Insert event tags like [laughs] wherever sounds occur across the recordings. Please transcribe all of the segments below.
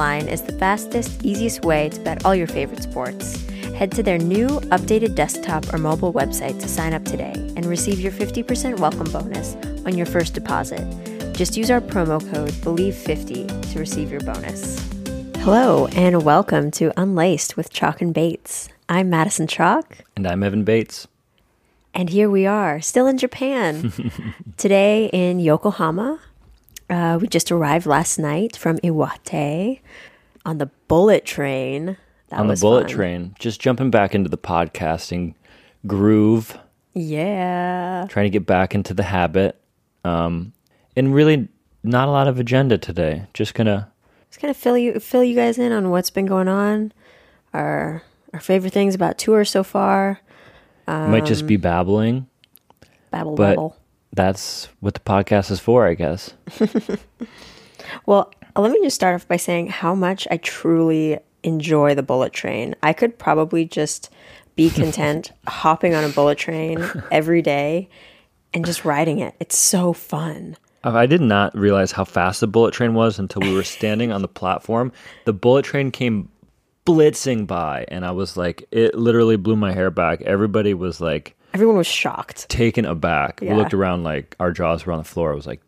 BetOnline is the fastest, easiest way to bet all your favorite sports. Head to their new updated desktop or mobile website to sign up today and receive your 50% welcome bonus on your first deposit. Just use our promo code BLEAV50 to receive your bonus. Hello, and welcome to Unlaced with Chock and Bates. I'm Madison Chock, And I'm Evan Bates. and here we are, still in Japan. [laughs] Today in Yokohama. Uh, we just arrived last night from Iwate on the bullet train. That on the bullet fun. train, just jumping back into the podcasting groove, Yeah. trying to get back into the habit. Um, and really, not a lot of agenda today. Just gonna, Just kind of fill you fill you guys in on what's been going on, our our favorite things about tour so far. might just Um, be babbling, Babble but babble. That's what the podcast is for, I guess. [laughs] Well, let me just start off by saying how much I truly enjoy the bullet train. I could probably just be [laughs] content hopping on a bullet train every day and just riding it. It's so fun. Uh, I did not realize how fast the bullet train was until we were [laughs] standing on the platform. The bullet train came blitzing by, and I was like, it literally blew my hair back. Everybody was like, Everyone was shocked. taken aback. Yeah. We looked around like our jaws were on the floor. I was like,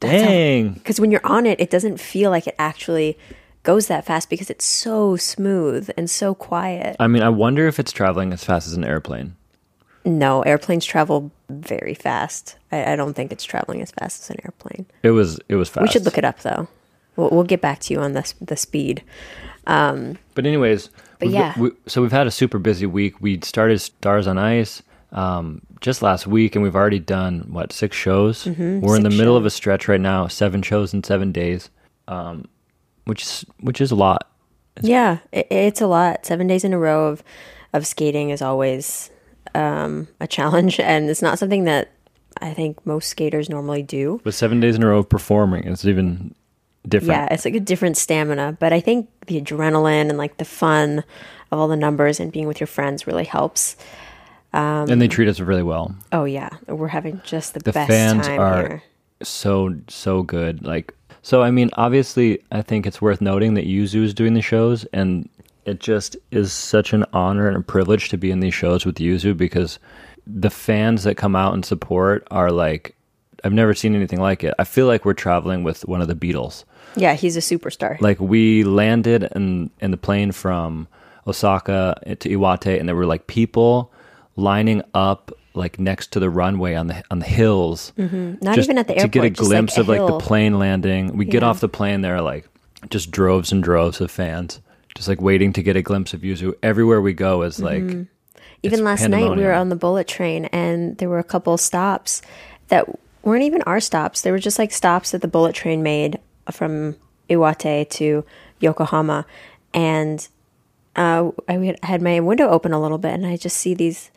dang. because when you're on it, it doesn't feel like it actually goes that fast because it's so smooth and so quiet. I mean, I wonder if it's traveling as fast as an airplane. No, airplanes travel very fast. I, I don't think it's traveling as fast as an airplane. It was it was fast. We should look it up though. We'll, we'll get back to you on the the speed. Um, but anyways, But yeah. we, so we've had a super busy week. We started Stars on Ice um, just last week, and we've already done what six shows. We're in the Mm-hmm. six middle of a stretch right now, seven shows in seven days, um, which is which is a lot. Yeah, it, it's a lot. Seven days in a row of of skating is always um, a challenge, [laughs] and it's not something that I think most skaters normally do. But seven days in a row of performing, it's even different. Yeah, it's like a different stamina. But I think the adrenaline and like the fun of all the numbers and being with your friends really helps. Um, and they treat us really well. Oh yeah, we're having just the, the best fans time are here. so so good like so i mean obviously i think it's worth noting that yuzu is doing the shows and it just is such an honor and a privilege to be in these shows with yuzu because the fans that come out and support are like i've never seen anything like it i feel like we're traveling with one of the beatles Yeah, he's a superstar. like we landed in in the plane from Osaka to Iwate, and there were like people lining up like next to the runway on the on the hills, Not just even at the airport. to get a just, like, glimpse a of like the plane landing. We get off the plane, there are like just droves and droves of fans, just like waiting to get a glimpse of Yuzu. Everywhere we go is like Mm-hmm. Even last night, we were on the bullet train, and there were a couple stops that weren't even our stops. They were just like stops that the bullet train made from Iwate to Yokohama, and uh, I had my window open a little bit, and I just see these,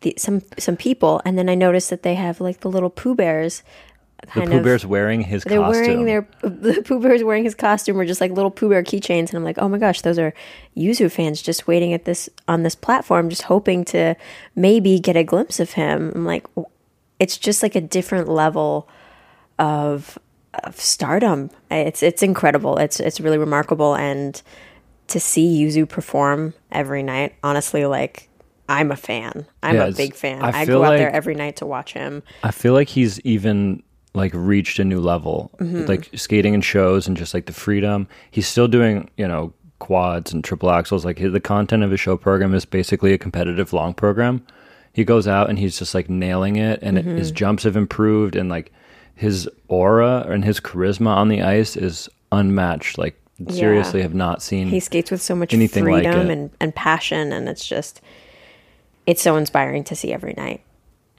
the, some some people, and then I noticed that they have like the little Pooh Bears. the Pooh of, Bear's wearing his they're costume. wearing their [laughs] the Pooh Bear's wearing his costume, or just like little Pooh Bear keychains, and I'm like, oh my gosh, those are Yuzu fans just waiting at this on this platform, just hoping to maybe get a glimpse of him. I'm like, it's just like a different level of of stardom. It's it's incredible. It's it's really remarkable, and to see Yuzu perform every night, honestly, like. I'm a fan. I'm Yeah, a big fan. I I, go out there every night to watch him. I feel like he's even like reached a new level, Mm-hmm. like skating and shows and just like the freedom. He's still doing, you know, quads and triple axels. Like his, the content of his show program is basically a competitive long program. He goes out and he's just like nailing it, and Mm-hmm. his jumps have improved, and like his aura and his charisma on the ice is unmatched. Like seriously, have not seen. He skates with so much anything like freedom it. and, and passion, and it's just, it's so inspiring to see every night.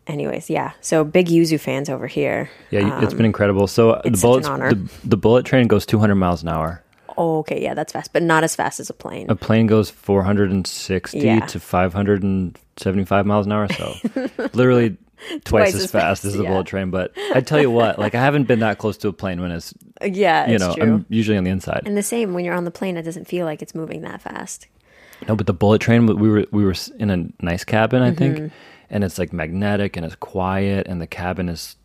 Anyways, yeah. So big Yuzu fans over here. yeah, it's been incredible. So the um, it's such an bullet the, the bullet train goes 200 miles an hour. Oh, okay, yeah, that's fast, but not as fast as a plane. A plane goes 460 Yeah. to 575 miles an hour, so [laughs] literally twice, Twice as as fast fast, as the yeah. bullet train. But I tell you what, like I haven't been that close to a plane when it's [laughs] yeah, you it's know true. I'm usually on the inside. and the same when you're on the plane, it doesn't feel like it's moving that fast. No, but the bullet train, we were we were in a nice cabin, I Mm-hmm. think, and it's like magnetic and it's quiet, and the cabin is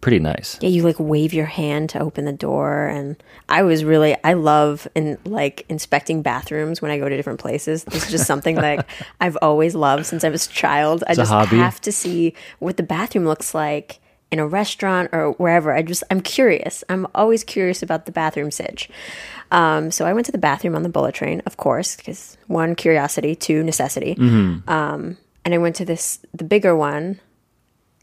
pretty nice. Yeah, you like wave your hand to open the door, and I was really I love in like inspecting bathrooms when I go to different places. This is just something like [laughs] I've always loved since I was a child. I a just hobby. have to see what the bathroom looks like in a restaurant or wherever. I just I'm curious. I'm always curious about the bathroom sitch. Um, so I went to the bathroom on the bullet train, of course, because one curiosity, two necessity. Um, and I went to this the bigger one,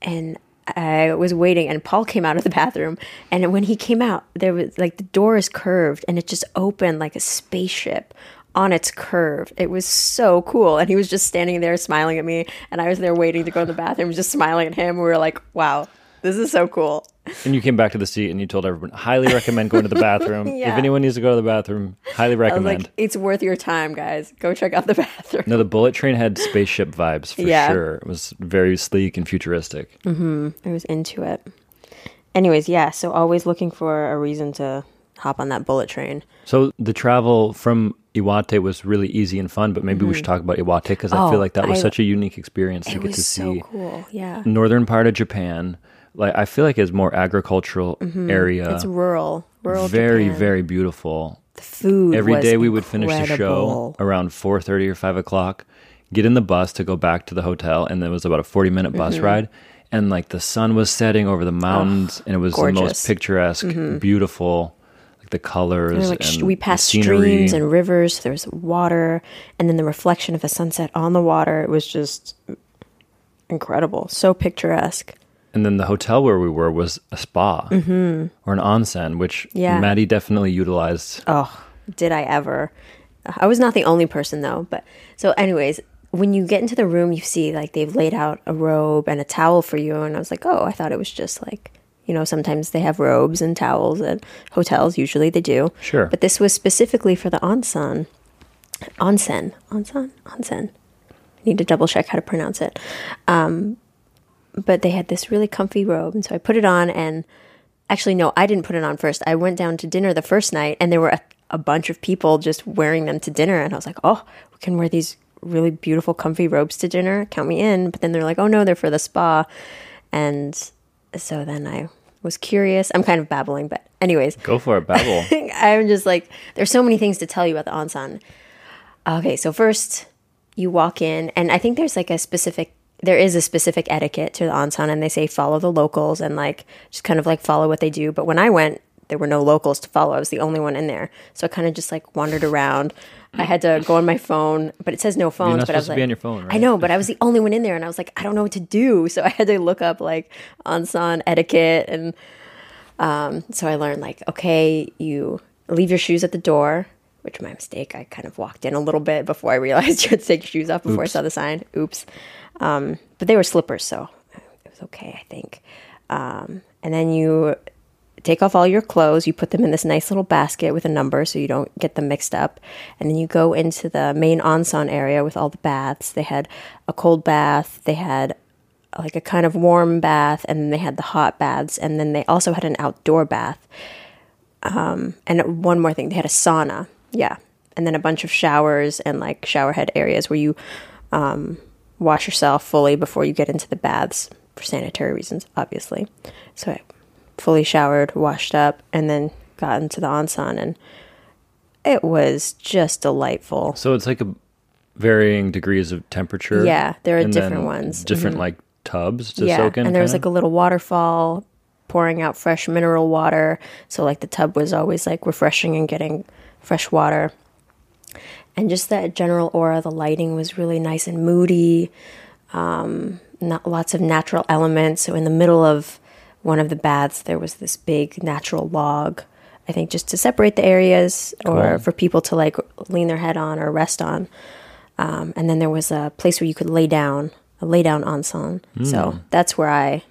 and I was waiting, and Paul came out of the bathroom. And when he came out, there was like the door is curved, and it just opened like a spaceship on its curve. It was so cool, and he was just standing there smiling at me, and I was there waiting to go to the bathroom, just smiling at him. We were like, "Wow, this is so cool." And you came back to the seat and you told everyone, highly recommend going to the bathroom. [laughs] If anyone needs to go to the bathroom, highly I recommend. like, "It's worth your time, guys. Go check out the [laughs] bathroom." no, the bullet train had spaceship vibes for Yeah. sure. It was very sleek and futuristic. Mm-hmm. I was into it. Anyways, yeah. So always looking for a reason to hop on that bullet train. So the travel from Iwate was really easy and fun, but maybe we mm-hmm. should talk about Iwate because I Oh, feel like that was I- such a unique experience to get to so see cool. Yeah. northern part of Japan. Like I feel like it's more agricultural area. Mm-hmm. It's rural. Rural. very Japan. very beautiful. The food. Every day we would finish the show around four thirty or five o'clock, get in the bus to go back to the hotel, and it was about a forty minute bus Mm-hmm. ride. And like the sun was setting over the mountains, and it was the most gorgeous. Mm-hmm. picturesque, beautiful, like the colors. Like sh- we passed streams and rivers. There was water, and then the reflection of the sunset on the water. It was just incredible. So picturesque. And then the hotel where we were was a spa or an onsen, which Mm-hmm. Yeah. Madi definitely utilized. Oh, did I ever? I was not the only person though. But so, anyways, when you get into the room, you see like they've laid out a robe and a towel for you, and I was like, oh, I thought it was just like. You know, sometimes they have robes and towels at hotels. Usually they do. Sure. But this was specifically for the onsen. Onsen. Onsen? Onsen. I need to double check how to pronounce it. Um, but they had this really comfy robe. And so I put it on and actually, no, I didn't put it on first. I went down to dinner the first night and there were a, a bunch of people just wearing them to dinner. And I was like, oh, we can wear these really beautiful, comfy robes to dinner. Count me in. But then they're like, oh, no, they're for the spa. And so then I was curious. I'm kind of babbling, but anyways, Go for it, Babel. [laughs] I'm just like, there's so many things to tell you about the onsen. Okay, so first you walk in, and I think there's like a specific, there is a specific etiquette to the onsen, and they say follow the locals and like just kind of like follow what they do. But when I went, there were no locals to follow. I was the only one in there, so I kind of just like wandered around. I had to go on my phone, but it says no phones. not but I was like, be on your phone, right? I know, but I was the only one in there, and I was like, I don't know what to do, so I had to look up like onsen etiquette and um, so I learned like, okay, you leave your shoes at the door, which my mistake. I kind of walked in a little bit before I realized [laughs] you had to take your shoes off before I saw the sign. Oops. Um, but they were slippers, so it was okay, I think. Um, and then you take off all your clothes, you put them in this nice little basket with a number so you don't get them mixed up. And then you go into the main onsen area with all the baths. They had a cold bath, they had like a kind of warm bath, and then they had the hot baths, and then they also had an outdoor bath. Um, and one more thing, they had a sauna, yeah, and then a bunch of showers and like shower head areas where you um, wash yourself fully before you get into the baths for sanitary reasons, obviously. So I fully showered, washed up, and then got into the onsen, and it was just delightful. so it's like a varying degrees of temperature. Yeah, there are different ones. Mm-hmm. Different like tubs to yeah, soak in. and there was like a little waterfall pouring out fresh mineral water. So like the tub was always like refreshing and getting fresh water. And just that general aura, the lighting was really nice and moody. Um, not lots of natural elements. So in the middle of one of the baths, there was this big natural log. I think just to separate the areas or Cool. for people to like lean their head on or rest on. Um, and then there was a place where you could lay down, a lay down onsen. So that's where I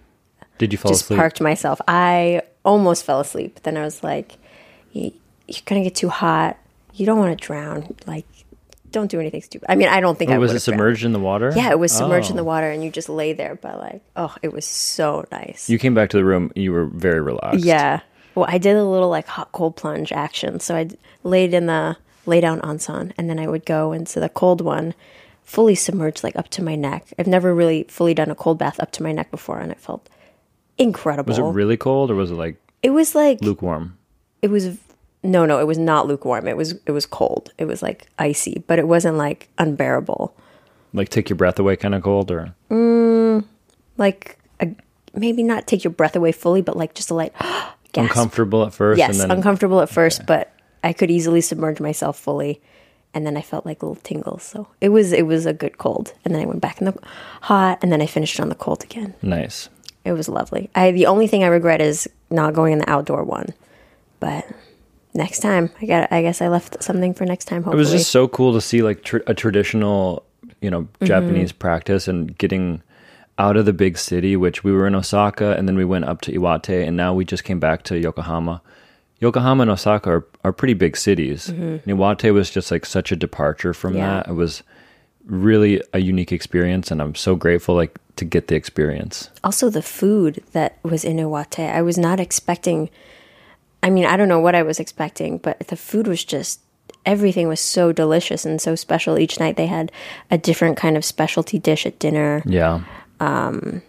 Did you fall just asleep? parked myself. I almost fell asleep. Then I was like, y- you're gonna get too hot. You don't want to drown. Like, don't do anything stupid. I mean, I don't think I was it would've drowned. submerged in the water? Yeah, it was submerged in Oh. the water, and you just lay there. But like, oh, it was so nice. You came back to the room. You were very relaxed. Yeah. Well, I did a little like hot cold plunge action. So I laid in the lay down onsen, and then I would go into the cold one, fully submerged like up to my neck. I've never really fully done a cold bath up to my neck before, and it felt incredible. Was it really cold or was it like It was like lukewarm? it was. No, no, it was not lukewarm. It was it was cold. It was like icy, but it wasn't like unbearable. Like take your breath away kind of cold or mm, Like a, maybe not take your breath away fully, but like just a light [gasps] gasp. uncomfortable at first? Yes, and then, uncomfortable at first, but I could easily submerge myself fully, and then I felt like little tingles. So it was it was a good cold, and then I went back in the hot, and then I finished on the cold again. Nice. It was lovely. I the only thing I regret is not going in the outdoor one, but next time I got I guess I left something for next time. It was just so cool to see like tr- a traditional, you know, Mm-hmm. Japanese practice and getting out of the big city, which we were in Osaka and then we went up to Iwate and now we just came back to Yokohama. Yokohama and Osaka are, are pretty big cities. And Iwate was just like such a departure from Mm-hmm. Yeah. that. It was really a unique experience and I'm so grateful like to get the experience. also the food that was in Iwate. I was not expecting. I mean, I don't know what I was expecting, but the food was just everything was so delicious and so special. Each night they had a different kind of specialty dish at dinner. Yeah. Um,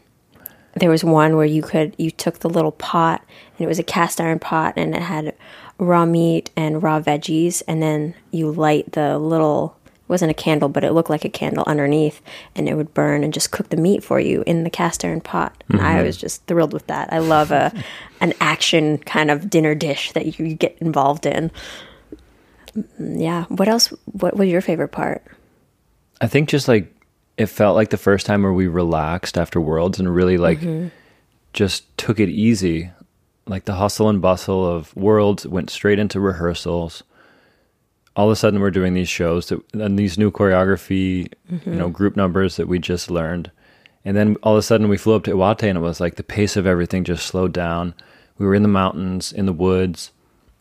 there was one where you could you took the little pot and it was a cast iron pot and it had raw meat and raw veggies and then you light the little it wasn't a candle but it looked like a candle underneath and it would burn and just cook the meat for you in the cast iron pot. And I mm-hmm. was just thrilled with that. I love a [laughs] an action kind of dinner dish that you, get involved in. Yeah. What else what was your favorite part? I think just like it felt like the first time where we relaxed after Worlds and really like mm-hmm. just took it easy. Like the hustle and bustle of Worlds went straight into rehearsals. All of a sudden, we're doing these shows that, and these new choreography, you know, group numbers that we just learned. And then all of a sudden, we flew up to Iwate, and it was like the pace of everything just slowed down. We were in the mountains, in the woods.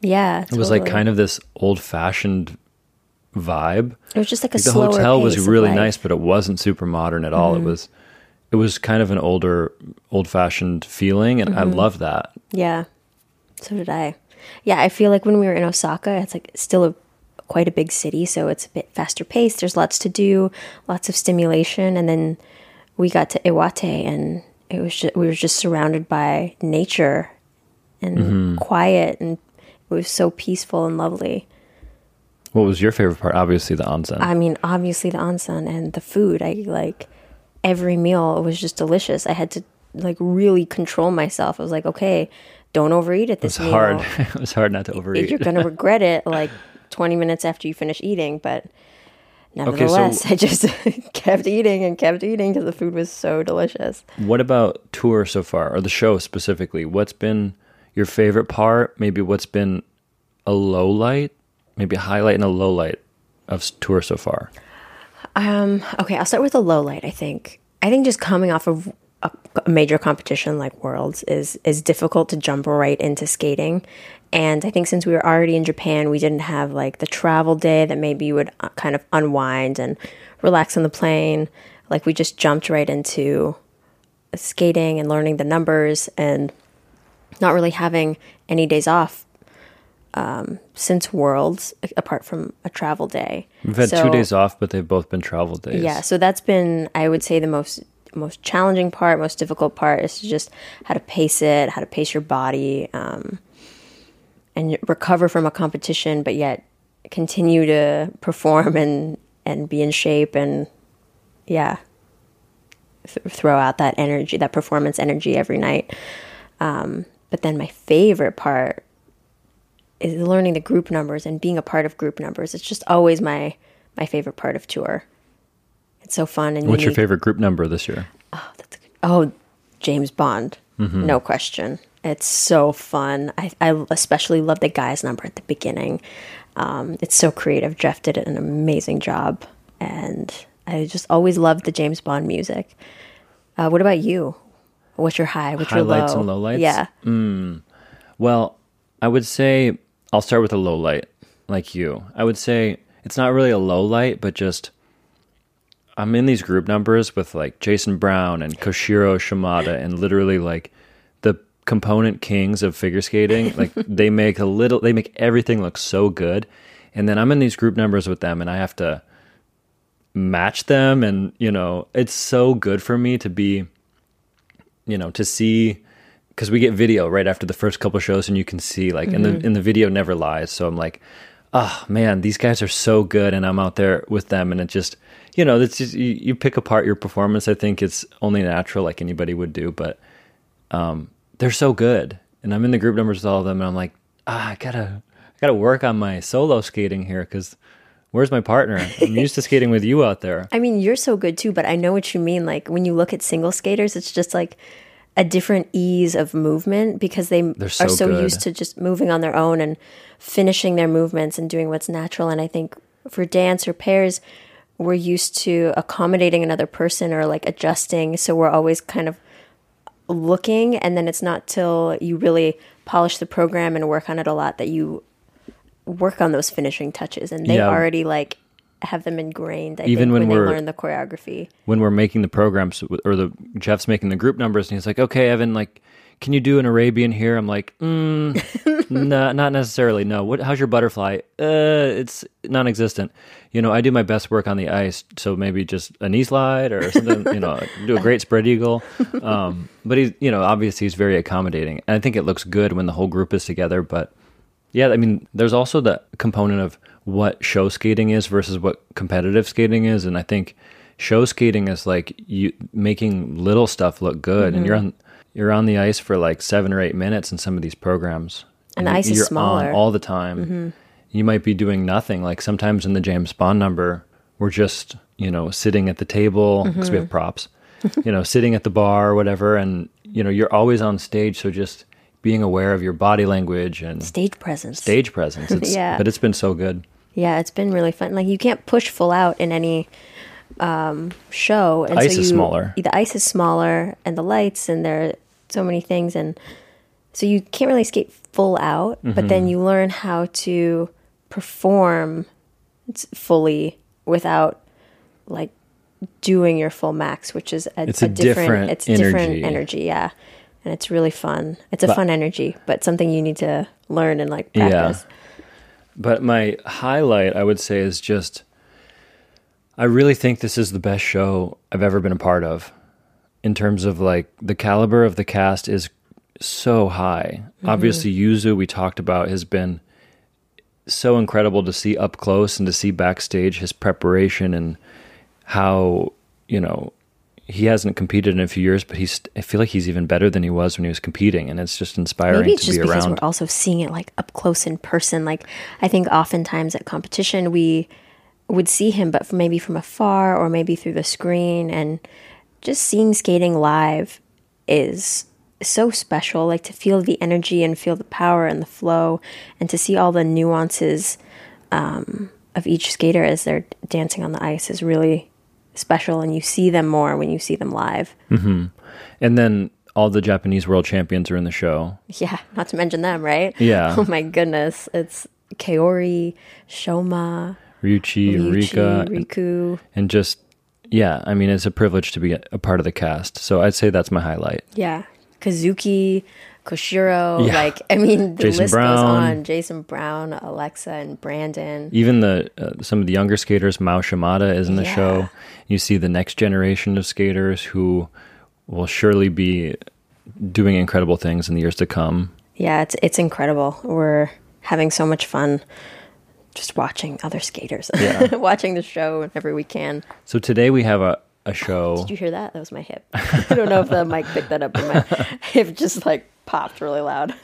Yeah. It was like kind of this old fashioned vibe it was just like a the hotel was really nice but it wasn't super modern at all Mm-hmm. it was it was kind of an older old fashioned feeling and Mm-hmm. i love that Yeah. So did I. Yeah, I feel like when we were in Osaka, it's like still a quite a big city, so it's a bit faster paced. There's lots to do, lots of stimulation, and then we got to Iwate, and it was just, we were just surrounded by nature and Mm-hmm. quiet, and it was so peaceful and lovely. what was your favorite part obviously the onsen I mean, obviously the onsen and the food. I like every meal it was just delicious. I had to like really control myself. I was like, okay, don't overeat at this it's meal. hard [laughs] it was hard not to overeat You're gonna regret it like [laughs] 20 minutes after you finish eating, but nevertheless, [laughs] I just [laughs] kept eating and kept eating because the food was so delicious. what about tour so far or the show specifically what's been your favorite part maybe what's been a low light maybe a highlight and a low light of tour so far Um, Okay, I'll start with a low light. I think. I think just coming off of a, a major competition like Worlds is is difficult to jump right into skating. And I think since we were already in Japan, we didn't have like the travel day that maybe you would uh, kind of unwind and relax on the plane. Like we just jumped right into skating and learning the numbers and not really having any days off um, since Worlds, apart from a travel day. we've had two days off but they've both been travel days yeah, so that's been I would say the most most challenging part, most difficult part is just how to pace it, how to pace your body, um, and recover from a competition, but yet continue to perform [laughs] and and be in shape and yeah, th- throw out that energy, that performance energy every night. Um, but then my favorite part is learning the group numbers and being a part of group numbers. It's just always my my favorite part of tour. It's so fun and what's your favorite group number this year Oh, James Bond, Mm-hmm. no question. It's so fun. I, I especially love the guy's number at the beginning. Um, it's so creative. Jeff did an amazing job, and I just always loved the James Bond music. Uh, what about you? What's your high? What's Highlights your low? and lowlights? Yeah, Well, I would say I'll start with a low light, like you. I would say it's not really a low light, but just I'm in these group numbers with like Jason Brown and Koshiro Shimada and literally like the component kings of figure skating. Like [laughs] they make a little, they make everything look so good. And then I'm in these group numbers with them and I have to match them. And, you know, it's so good for me to be, you know, to see, because we get video right after the first couple shows and you can see like, and the, mm-hmm. and the video never lies. So I'm like, oh man, these guys are so good. And I'm out there with them and it just, you know, just, you, you pick apart your performance. I think it's only natural like anybody would do, but um, they're so good. And I'm in the group numbers with all of them, and I'm like, ah, I gotta, I gotta work on my solo skating here because where's my partner? I'm [laughs] used to skating with you out there. I mean, you're so good too, but I know what you mean. Like when you look at single skaters, it's just like a different ease of movement because they so are so good. used to just moving on their own and finishing their movements and doing what's natural. And I think for dance or pairs, we're used to accommodating another person or like adjusting. So we're always kind of looking. And then it's not till you really polish the program and work on it a lot that you work on those finishing touches. And they Yeah. already like have them ingrained. I Even think, when when, they we're- learn the choreography. When we're making the programs or the Jeff's making the group numbers, and he's like, "Okay, Evan, like, can you do an Arabian here?" I'm like, mm, [laughs] "No, not necessarily. No. What? How's your butterfly? Uh, it's non-existent. You know, I do my best work on the ice, so maybe just a knee slide or something. you know, [laughs] do a great spread eagle. Um, but he's, you know, obviously he's very accommodating, and I think it looks good when the whole group is together. But yeah, I mean, there's also the component of what show skating is versus what competitive skating is, and I think show skating is like you making little stuff look good, and mm-hmm. you're on you're on the ice for like seven or eight minutes in some of these programs, And the ice is you're smaller. on all the time. Mm-hmm. You might be doing nothing. Like sometimes in the James Bond number, we're just you know sitting at the table because we have mm-hmm. props, [laughs] you know, sitting at the bar or whatever, and you know you're always on stage, so just being aware of your body language and Stage presence. stage presence. [laughs] It's, Yeah. But it's been so good. Yeah, it's been really fun. Like you can't push full out in any um, show. And Ice so is you, smaller. The ice is smaller, and the lights, and there are so many things, and so you can't really skate full out. But Mm-hmm. then you learn how to perform fully without like doing your full max, which is a, It's a different, different it's different energy. energy. Yeah, and it's really fun. It's a But- fun energy, but something you need to learn and like Yeah. But my highlight, I would say, is just I really think this is the best show I've ever been a part of in terms of like the caliber of the cast is so high. Mm-hmm. Obviously, Yuzu, we talked about, has been so incredible to see up close and to see backstage his preparation and how, you know, he hasn't competed in a few years, but he's, I feel like he's even better than he was when he was competing. And it's just inspiring Maybe it's to just be because around. we're also seeing it like up close in person. Like I think oftentimes at competition we would see him, but maybe from afar or maybe through the screen, and just seeing skating live is so special. Like to feel the energy and feel the power and the flow, and to see all the nuances um, of each skater as they're dancing on the ice is really special. And you see them more when you see them live. and then all the Japanese world champions are in the show. Yeah, not to mention them, right? Yeah. [laughs] Oh my goodness. It's Kaori, Shoma, Ryuchi, Ryuichi, Rika, Riku. and just yeah, I mean it's a privilege to be a, part of the cast. So I'd say that's my highlight. Yeah. Kazuki, Koshiro. Yeah. Like, I mean, the Jason list goes Brown. on. Jason Brown, Alexa, and Brandon. Even the uh, some of the younger skaters, Mao Shimada is in the Yeah. show. You see the next generation of skaters who will surely be doing incredible things in the years to come. Yeah, it's it's incredible. We're having so much fun just watching other skaters. Yeah. [laughs] watching the show whenever we can. So today we have a, a show. Did you hear that? That was my hip. [laughs] I don't know if the mic picked that up, but my [laughs] hip just like popped really loud.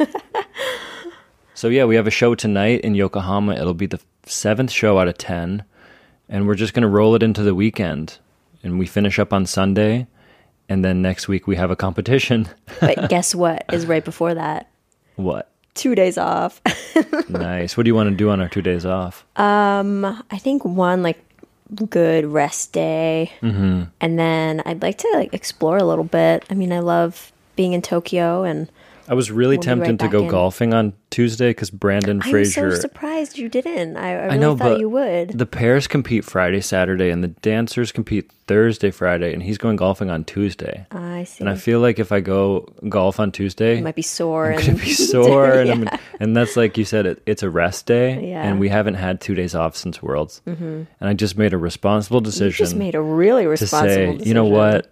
So yeah, we have a show tonight in Yokohama. It'll be the seventh show out of ten, and we're just gonna roll it into the weekend, and we finish up on Sunday, and then next week we have a competition. but guess what is right before that? what? Two days off. [laughs] Nice. What do you want to do on our two days off? Um, I think one like good rest day, Mm-hmm. and then I'd like to like explore a little bit. I mean, I love being in Tokyo, and I was really We'll be right tempted to go in. golfing on Tuesday because Brandon I'm Frazier. so surprised you didn't. I, I really I know, thought you would. the pairs compete Friday, Saturday, and the dancers compete Thursday, Friday, and he's going golfing on Tuesday. I see. And I feel like if I go golf on Tuesday, you might be sore. I'm and gonna be [laughs] sore, and, I'm, Yeah. and that's like you said, it, it's a rest day, Yeah. and we haven't had two days off since Worlds, mm-hmm. and I just made a responsible You decision just made a really to responsible say, decision. you know what,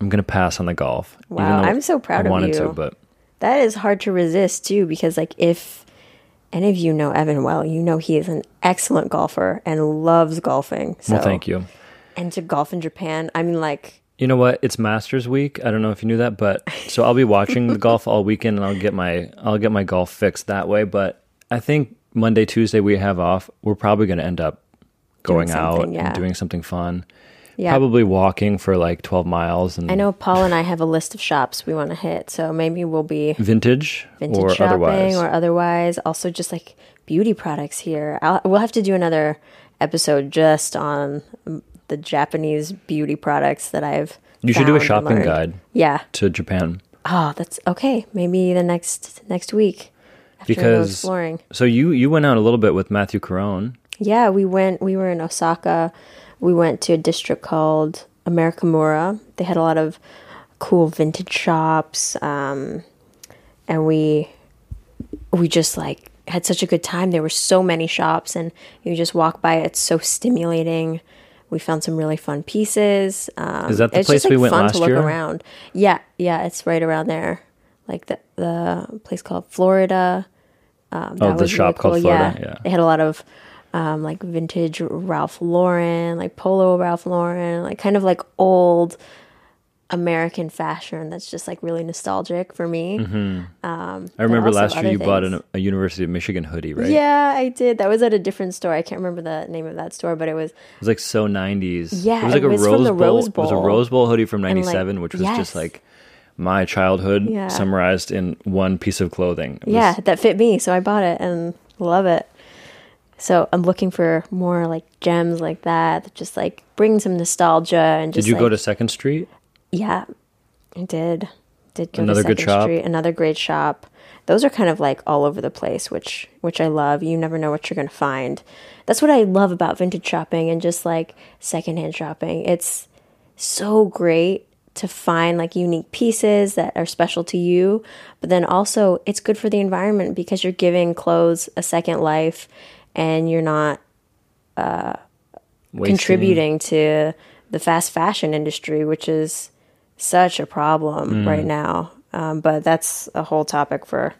I'm gonna pass on the golf. Wow, I'm so proud I of wanted you. to, but That is hard to resist too, because like if any of you know Evan well, you know he is an excellent golfer and loves golfing. So well, thank you. And to golf in Japan, I mean, like You know what? It's Masters week. I don't know if you knew that, but so I'll be watching the golf all weekend, and I'll get my I'll get my golf fixed that way. But I think Monday, Tuesday we have off. We're probably going to end up going out yeah. and doing something fun. Yeah. Probably walking for like twelve miles and I know Paul and I have a list of shops we want to hit, so maybe we'll be vintage, vintage or shopping otherwise. or otherwise. Also, just like beauty products here. I'll, we'll have to do another episode just on the Japanese beauty products that I've. you should do a shopping guide Yeah. to Japan Oh, that's okay. Maybe the next next week after because exploring. so you you went out a little bit with Matthew Carone. Yeah, we went. We were in Osaka. We went to a district called Amerikamura. They had a lot of cool vintage shops, um, and we we just like had such a good time. There were so many shops, and you just walk by. It's so stimulating. We found some really fun pieces. Um, Is that the it's place just, we like, went fun last to look year? around. Yeah, yeah, it's right around there. Like the the place called Florida. Um, Oh, the shop called Florida, yeah. they had a lot of um, like vintage Ralph Lauren, like polo Ralph Lauren, like kind of like old American fashion that's just like really nostalgic for me. Mm-hmm. I remember last year you bought an, a University of Michigan hoodie, right? Yeah, I did. That was at a different store. I can't remember the name of that store, but it was It was like so 90s. Yeah, it was like it a was Rose from the Bowl. Rose It was a Rose Bowl hoodie from like, 97, which was yes. just like my childhood Yeah. summarized in one piece of clothing. Was- yeah, that fit me, so I bought it and love it. So I'm looking for more like gems like that, that just like bring some nostalgia and Did just you go to Second Street? Yeah, I did. Did go Another to good Second shop? Street, another great shop. Those are kind of like all over the place, which which I love. You never know what you're gonna find. That's what I love about vintage shopping and just like secondhand shopping. It's so great to find like unique pieces that are special to you, but then also it's good for the environment because you're giving clothes a second life and you're not Wasting- contributing to the fast fashion industry, which is such a problem Mm. right now. Um, but that's a whole topic for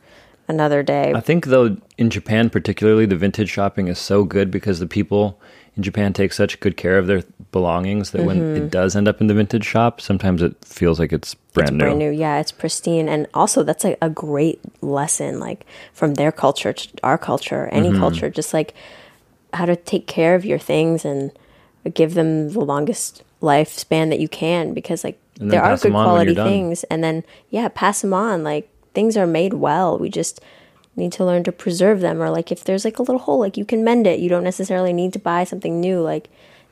another day. I think though in Japan particularly the vintage shopping is so good because the people in Japan take such good care of their belongings that when Mm-hmm. it does end up in the vintage shop, sometimes it feels like it's brand new. Brand new, yeah, it's pristine, and also that's like a great lesson, like from their culture to our culture, any Mm-hmm. culture, just like how to take care of your things and give them the longest lifespan that you can, because like there are good when quality things, and then yeah, pass them on. Like things are made well. We just need to learn to preserve them, or like if there's like a little hole, like you can mend it. You don't necessarily need to buy something new. Like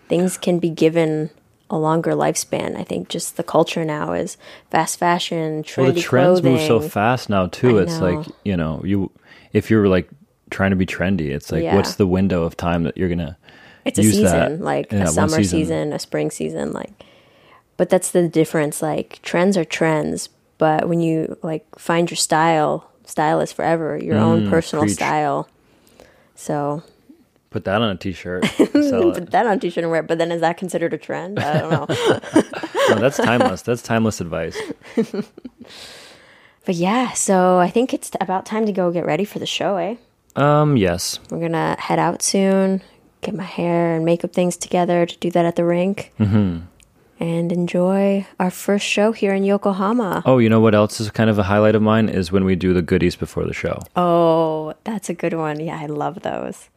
things can be given a longer lifespan. I think just the culture now is fast fashion, trendy Well, the trends clothing. move so fast now too. I it's know. like you know, you if you're like trying to be trendy, it's like Yeah. what's the window of time that you're gonna It's a season, that like in a summer season. a spring season, like. But that's the difference. Like trends are trends, but when you like find your style, style is forever. Your own personal Mm, preach. style. So Put that on a t-shirt. [laughs] Put that on t-shirt and wear. it. But then is that considered a trend? I don't know. [laughs] No, that's timeless. That's timeless advice. [laughs] but yeah, so I think it's about time to go get ready for the show, eh? Um, yes. We're gonna head out soon, get my hair and makeup things together to do that at the rink, mm-hmm. And enjoy our first show here in Yokohama. Oh, you know what else is kind of a highlight of mine is when we do the goodies before the show. Oh, that's a good one. Yeah, I love those.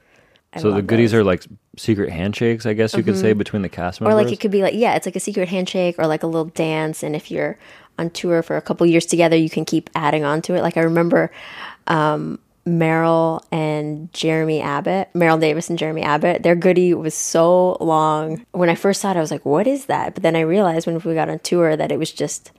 I so the goodies those. Mm-hmm. are like secret handshakes, I guess you could say, between the cast members. or like it could be like yeah, it's like a secret handshake or like a little dance. And if you're on tour for a couple years together, you can keep adding on to it. Like I remember um, Meryl and Jeremy Abbott, Meryl Davis and Jeremy Abbott. Their goodie was so long. When I first saw it, I was like, "What is that?" But then I realized when we got on tour that it was just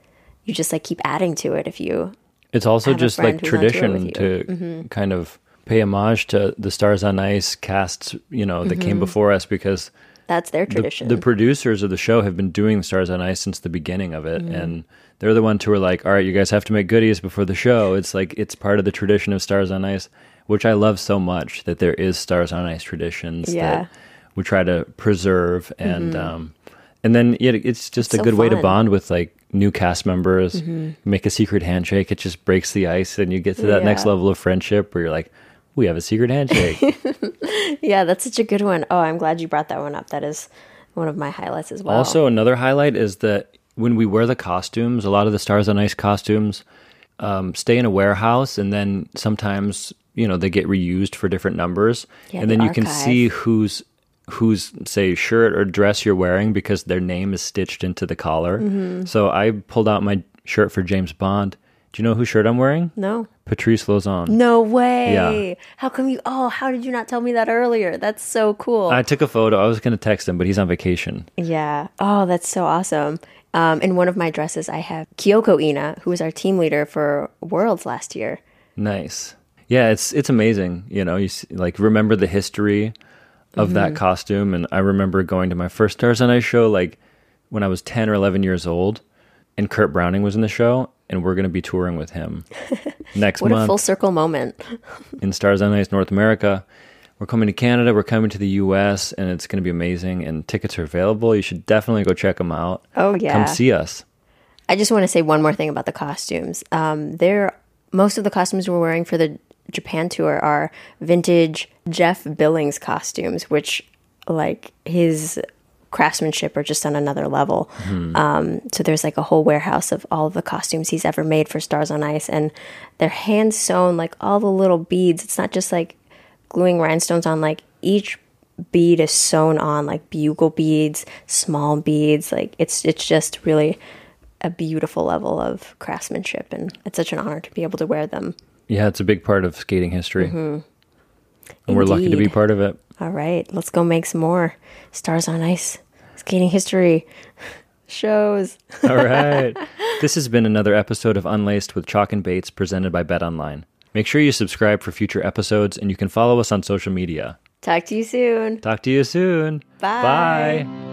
you just like keep adding to it if you It's also just like who's on tour with tradition you. Mm-hmm. to kind of pay homage to the Stars on Ice casts, you know, that came before us because That's their the, Mm-hmm. tradition. the producers of the show have been doing Stars on Ice since the beginning of it, Mm-hmm. and they're the ones who are like, "All right, you guys have to make goodies before the show." It's like it's part of the tradition of Stars on Ice, which I love so much that there is Stars on Ice traditions Yeah. Mm-hmm. that we try to preserve, and um, and then yeah, it's just It's a so good way to bond with like new cast members. Make a secret handshake; it just breaks the ice, and you get to that next level of friendship where you're like. We have a secret handshake. [laughs] yeah, that's such a good one. Oh, I'm glad you brought that one up. That is one of my highlights as well. Also, another highlight is that when we wear the costumes, a lot of the Stars on Ice costumes um, stay in a warehouse, and then sometimes you know they get reused for different numbers, Yeah, and the then you can see whose whose say shirt or dress you're wearing because their name is stitched into the collar. Mm-hmm. So I pulled out my shirt for James Bond. Do you know whose shirt I'm wearing? no, Patrice Lauzon. no way. Yeah. How come you? Oh, how did you not tell me that earlier? That's so cool. I took a photo. I was going to text him, but he's on vacation. Yeah. Oh, that's so awesome. Um, in one of my dresses, I have Kyoko Ina, who was our team leader for Worlds last year. Nice. Yeah, it's it's amazing. You know, you see, like remember the history of Mm-hmm. that costume, and I remember going to my first Stars on Ice show like when I was ten or eleven years old, and Kurt Browning was in the show, and we're going to be touring with him [laughs] next week. What a full circle moment. [laughs] in Stars on Ice North America. We're coming to Canada. We're coming to the U.S. and it's going to be amazing. And tickets are available. You should definitely go check them out. Oh, yeah. come see us. I just want to say one more thing about the costumes. Um, they're most of the costumes we're wearing for the Japan tour are vintage Jef Billings costumes, which like his craftsmanship are just on another level. Um, so there's like a whole warehouse of all of the costumes he's ever made for Stars on Ice, and they're hand sewn like all the little beads. It's not just like gluing rhinestones on. Like each bead is sewn on like bugle beads, small beads. Like it's it's just really a beautiful level of craftsmanship, and it's such an honor to be able to wear them. Yeah, it's a big part of skating history. And we're lucky to be Mm-hmm. Part of it. All right, let's go make some more Stars on Ice skating history shows. [laughs] All right. [laughs] this has been another episode of Unlaced with Chock and Bates presented by Bet Online. Make sure you subscribe for future episodes and you can follow us on social media. Talk to you soon. Talk to you soon. Bye. Bye.